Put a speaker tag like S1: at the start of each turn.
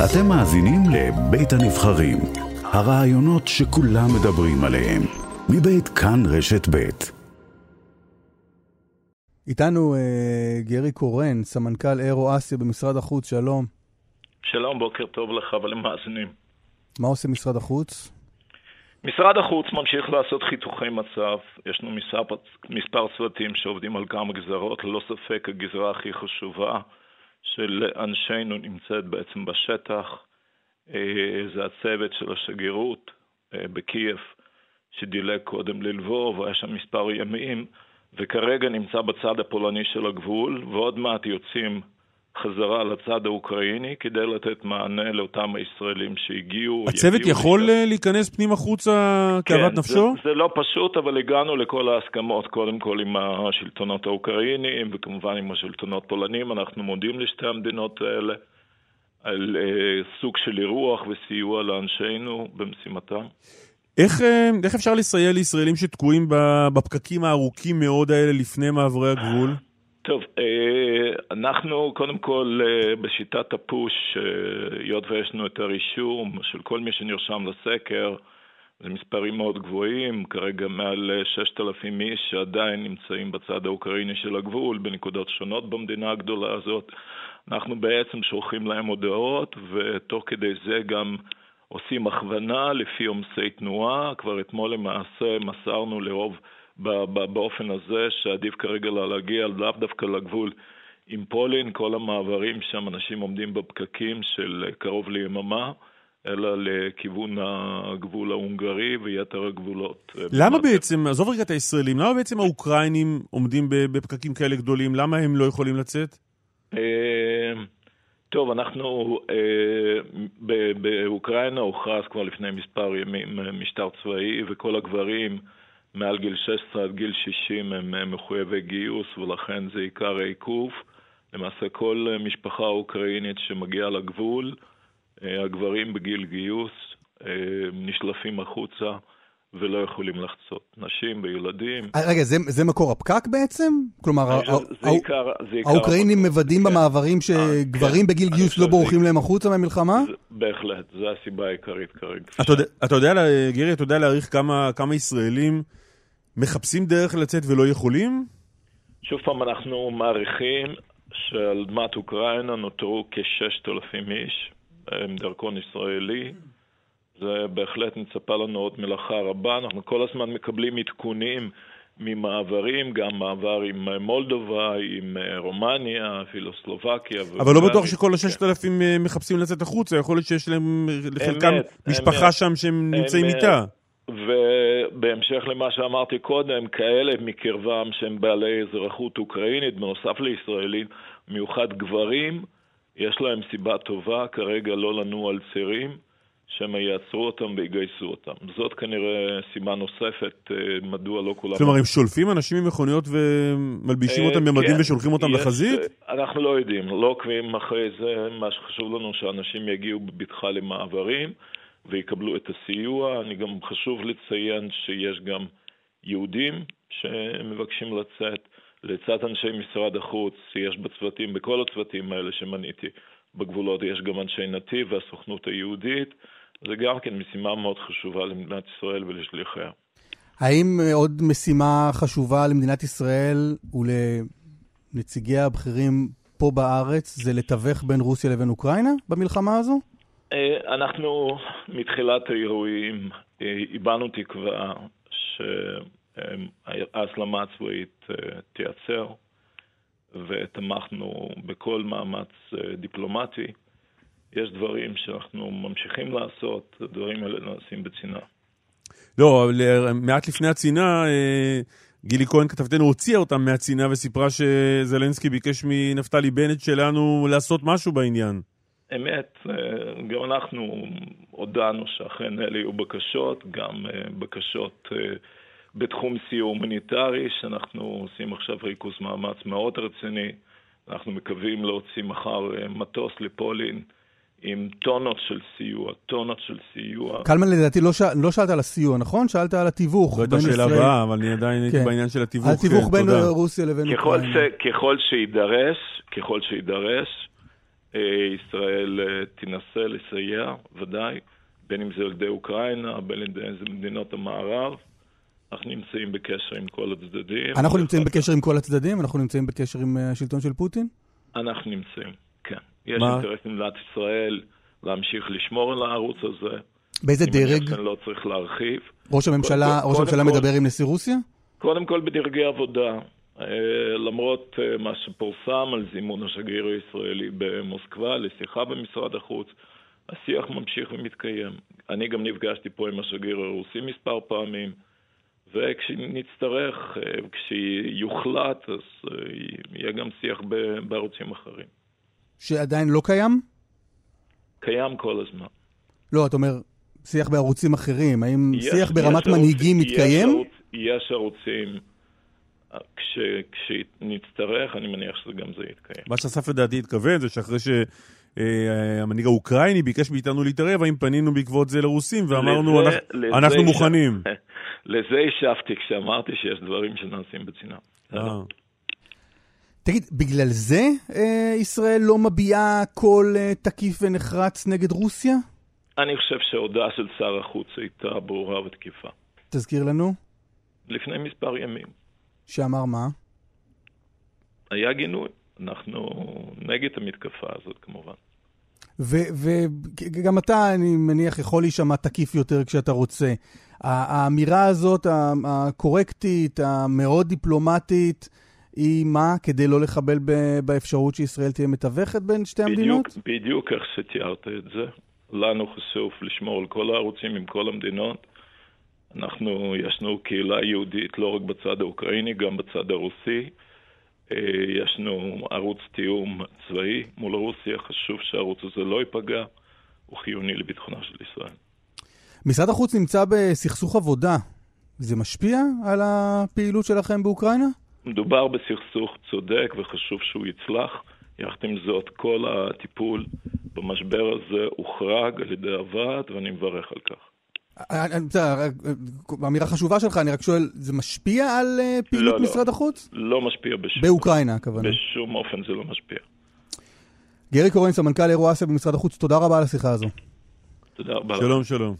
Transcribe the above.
S1: אתם מאזינים לבית הנבחרים, הרעיונות שכולם מדברים עליהם, מבית כאן רשת בית.
S2: איתנו אה, גרי קורן, סמנכ"ל אירו-אסיה במשרד החוץ, שלום.
S3: שלום, בוקר טוב לך ולמאזינים.
S2: מה עושה משרד החוץ?
S3: משרד החוץ ממשיך לעשות חיתוכי מצב. יש לנו מספר, מספר צוותים שעובדים על כמה גזרות. ללא ספק הגזרה הכי חשובה של אנשינו נמצאת בעצם בשטח. אה, זה הצוות של השגרירות אה, בקייב, שדילג קודם ללבוב, היה שם מספר ימים, וכרגע נמצא בצד הפולני של הגבול, ועוד מעט יוצאים חזרה לצד האוקראיני כדי לתת מענה לאותם הישראלים שהגיעו.
S4: הצוות יכול לשם. אה, להיכנס פנימה חוצה כאוות
S3: כן,
S4: נפשו?
S3: זה, זה לא פשוט, אבל הגענו לכל ההסכמות, קודם כל עם השלטונות האוקראיניים וכמובן עם השלטונות פולנים. אנחנו מודים לשתי המדינות האלה על uh, סוג של אירוח וסיוע לאנשינו במשימתם.
S4: איך, אה, איך אפשר לסייע לישראלים שתקועים בפקקים הארוכים מאוד האלה לפני מעברי הגבול?
S3: טוב, אה, אנחנו קודם כל אה, בשיטת הפוש, אה, היות ויש לנו את הרישום של כל מי שנרשם לסקר, זה מספרים מאוד גבוהים, כרגע מעל 6,000 איש שעדיין נמצאים בצד האוקראיני של הגבול, בנקודות שונות במדינה הגדולה הזאת. אנחנו בעצם שולחים להם הודעות, ותוך כדי זה גם עושים הכוונה לפי עומסי תנועה. כבר אתמול למעשה מסרנו לרוב באופן הזה שעדיף כרגע להגיע לאו דווקא לגבול עם פולין, כל המעברים שם אנשים עומדים בפקקים של קרוב ליממה. אלא לכיוון הגבול ההונגרי ויתר הגבולות.
S4: למה בעצם, עזוב רגע את הישראלים, למה בעצם האוקראינים עומדים בפקקים כאלה גדולים? למה הם לא יכולים לצאת?
S3: אה, טוב, אנחנו אה, באוקראינה הוכרז כבר לפני מספר ימים משטר צבאי, וכל הגברים מעל גיל 16 עד גיל 60 הם מחויבי גיוס ולכן זה עיקר העיכוב. למעשה כל משפחה אוקראינית שמגיעה לגבול, אה, הגברים בגיל גיוס אה, נשלפים החוצה ולא יכולים לחצות. נשים וילדים.
S2: אה, רגע, זה, זה מקור הפקק בעצם? כלומר, האוקראינים מוודאים כן. במעברים שגברים כן. בגיל גיוס לא בורחים להם החוצה מהמלחמה?
S3: בהחלט, זו הסיבה העיקרית כרגע.
S4: אתה אתה יודע, גירי, אתה יודע להעריך כמה, כמה ישראלים מחפשים דרך לצאת ולא יכולים?
S3: שוב פעם, אנחנו מעריכים שעל אדמת אוקראינה נותרו כ-6,000 איש עם דרכון ישראלי. זה בהחלט מצפה לנו עוד מלאכה רבה. אנחנו כל הזמן מקבלים עדכונים ממעברים, גם מעבר עם מולדובה, עם רומניה, אפילו סלובקיה.
S4: אבל לא בטוח שכל הששת אלפים אה, מחפשים לצאת החוצה, יכול להיות שיש להם לחלקם משפחה שם שהם נמצאים איתה.
S3: ובהמשך למה שאמרתי קודם, כאלה מקרבם שהם בעלי אזרחות אוקראינית, בנוסף לישראלים, מיוחד גברים, יש להם סיבה טובה כרגע לא לנוע על צירים, שהם יעצרו אותם ויגייסו אותם. זאת כנראה סיבה נוספת אה, מדוע לא כולם...
S4: כלומר, הם שולפים אנשים ממכוניות ומלבישים אותם אה, במדים כן, ושולחים אותם לחזית?
S3: אנחנו לא יודעים, לא עוקבים אחרי זה. מה שחשוב לנו שאנשים יגיעו בבטחה למעברים. ויקבלו את הסיוע. אני גם חשוב לציין שיש גם יהודים שמבקשים לצאת. לצד אנשי משרד החוץ, יש בצוותים, בכל הצוותים האלה שמניתי בגבולות, יש גם אנשי נתיב והסוכנות היהודית. זה גם כן משימה מאוד חשובה למדינת ישראל ולשליחיה.
S2: האם עוד משימה חשובה למדינת ישראל ולנציגיה הבכירים פה בארץ זה לתווך בין רוסיה לבין אוקראינה במלחמה הזו?
S3: אה, אנחנו מתחילת האירועים הבענו תקווה שההסלמה הצבאית אה, תייצר ותמכנו בכל מאמץ אה, דיפלומטי. יש דברים שאנחנו ממשיכים לעשות, הדברים האלה נעשים בצנעה.
S4: לא, מעט לפני הצנעה, גילי כהן כתבתנו הוציאה אותם מהצנעה וסיפרה שזלנסקי ביקש מנפתלי בנט שלנו לעשות משהו בעניין.
S3: אמת, אה, גם אנחנו הודענו שאכן אלה יהיו בקשות, גם אה, בקשות אה, בתחום סיוע הומניטרי, שאנחנו עושים עכשיו ריכוז מאמץ מאוד רציני. אנחנו מקווים להוציא מחר מטוס לפולין עם טונות של סיוע, טונות של סיוע.
S2: קלמן, לדעתי לא, ש... לא שאלת על הסיוע, נכון? שאלת על התיווך
S4: בין ישראל... זו הייתה שאלה הבאה, אבל אני עדיין הייתי כן. בעניין של התיווך.
S2: התיווך כן, בין תודה. רוסיה לבין.
S3: ש... ככל שיידרש, ככל שיידרש, ישראל תנסה לסייע, ודאי, בין אם זה ילדי אוקראינה, בין אם זה מדינות המערב. אנחנו נמצאים בקשר עם כל הצדדים.
S2: אנחנו נמצאים בקשר עם כל הצדדים? אנחנו נמצאים בקשר עם השלטון של פוטין?
S3: אנחנו נמצאים, כן. יש אינטרס למדינת ישראל להמשיך לשמור על הערוץ הזה.
S2: באיזה דרג? אני
S3: לא צריך להרחיב.
S2: ראש הממשלה, ראש הממשלה מדבר עם נשיא רוסיה?
S3: קודם כל בדרגי עבודה. למרות מה שפורסם על זימון השגריר הישראלי במוסקבה לשיחה במשרד החוץ, השיח ממשיך ומתקיים. אני גם נפגשתי פה עם השגריר הרוסי מספר פעמים, וכשנצטרך, כשיוחלט, אז יהיה גם שיח בערוצים אחרים.
S2: שעדיין לא קיים?
S3: קיים כל הזמן.
S2: לא, אתה אומר, שיח בערוצים אחרים. האם יש, שיח ברמת יש מנהיגים ערוץ, מתקיים?
S3: יש, ערוץ, יש ערוצים. כש, כשנצטרך, אני מניח שזה גם זה יתקיים.
S4: מה שאסף לדעתי התכוון זה שאחרי שהמנהיג האוקראיני ביקש מאיתנו להתערב, האם פנינו בעקבות זה לרוסים ואמרנו, לזה, אנחנו, לזה אנחנו מוכנים.
S3: לזה השבתי כשאמרתי שיש דברים שנעשים בצנעה. אה.
S2: תגיד, בגלל זה אה, ישראל לא מביעה קול אה, תקיף ונחרץ נגד רוסיה?
S3: אני חושב שההודעה של שר החוץ הייתה ברורה ותקיפה.
S2: תזכיר לנו.
S3: לפני מספר ימים.
S2: שאמר מה?
S3: היה גינוי. אנחנו נגד המתקפה הזאת כמובן.
S2: וגם אתה, אני מניח, יכול להישמע תקיף יותר כשאתה רוצה. האמירה הזאת, הקורקטית, המאוד דיפלומטית, היא מה? כדי לא לחבל באפשרות שישראל תהיה מתווכת בין שתי בדיוק, המדינות?
S3: בדיוק איך שתיארת את זה. לנו חשוב לשמור על כל הערוצים עם כל המדינות. אנחנו, ישנו קהילה יהודית לא רק בצד האוקראיני, גם בצד הרוסי. אה, ישנו ערוץ תיאום צבאי מול רוסיה, חשוב שהערוץ הזה לא ייפגע, הוא חיוני לביטחונה של ישראל.
S2: משרד החוץ נמצא בסכסוך עבודה. זה משפיע על הפעילות שלכם באוקראינה?
S3: מדובר בסכסוך צודק וחשוב שהוא יצלח. יחד עם זאת, כל הטיפול במשבר הזה הוחרג על ידי הוועד, ואני מברך על כך.
S2: אמירה חשובה שלך, אני רק שואל, זה משפיע על אה, פעילות
S3: לא,
S2: לא. משרד החוץ?
S3: לא משפיע בשום...
S2: באוקראינה, הכוונה.
S3: בשום אופן זה לא משפיע.
S2: גרי קורן, סמנכ"ל אירוע אסיה במשרד החוץ, תודה רבה על השיחה הזו.
S3: תודה רבה.
S4: שלום, שלום.